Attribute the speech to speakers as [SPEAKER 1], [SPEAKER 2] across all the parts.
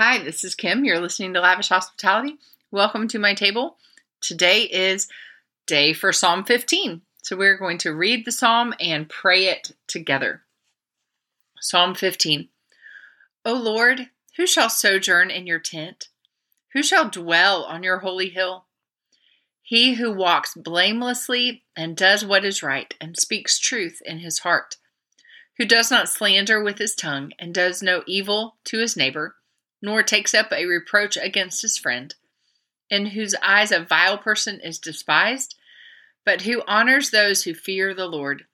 [SPEAKER 1] Hi, this is Kim. You're listening to Lavish Hospitality. Welcome to my table. Today is day for Psalm 15. So we're going to read the psalm and pray it together. Psalm 15. O Lord, who shall sojourn in your tent? Who shall dwell on your holy hill? He who walks blamelessly and does what is right and speaks truth in his heart, who does not slander with his tongue and does no evil to his neighbor, nor takes up a reproach against his friend, in whose eyes a vile person is despised, but who honors those who fear the Lord,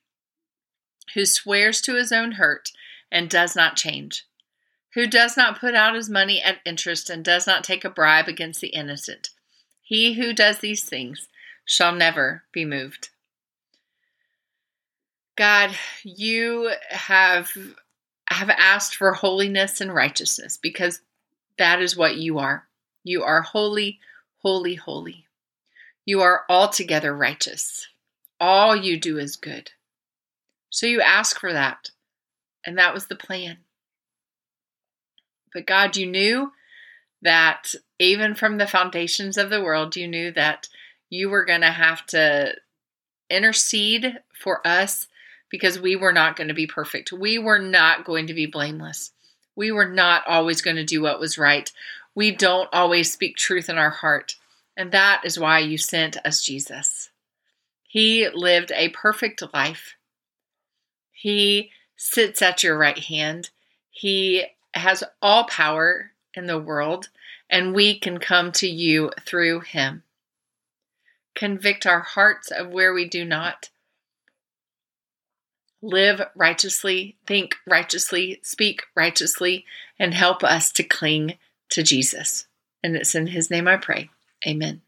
[SPEAKER 1] who swears to his own hurt and does not change who does not put out his money at interest and does not take a bribe against the innocent. He who does these things shall never be moved. God, you have have asked for holiness and righteousness because that is what you are. You are holy, holy, holy. You are altogether righteous. All you do is good. So you ask for that. And that was the plan. But God, you knew that even from the foundations of the world, you knew that you were going to have to intercede for us because we were not going to be perfect. We were not going to be blameless. We were not always going to do what was right. We don't always speak truth in our heart. And that is why you sent us Jesus. He lived a perfect life. He sits at your right hand. He has all power in the world, and we can come to you through him. Convict our hearts of where we do not. Live righteously, think righteously, speak righteously, and help us to cling to Jesus. And it's in his name I pray. Amen.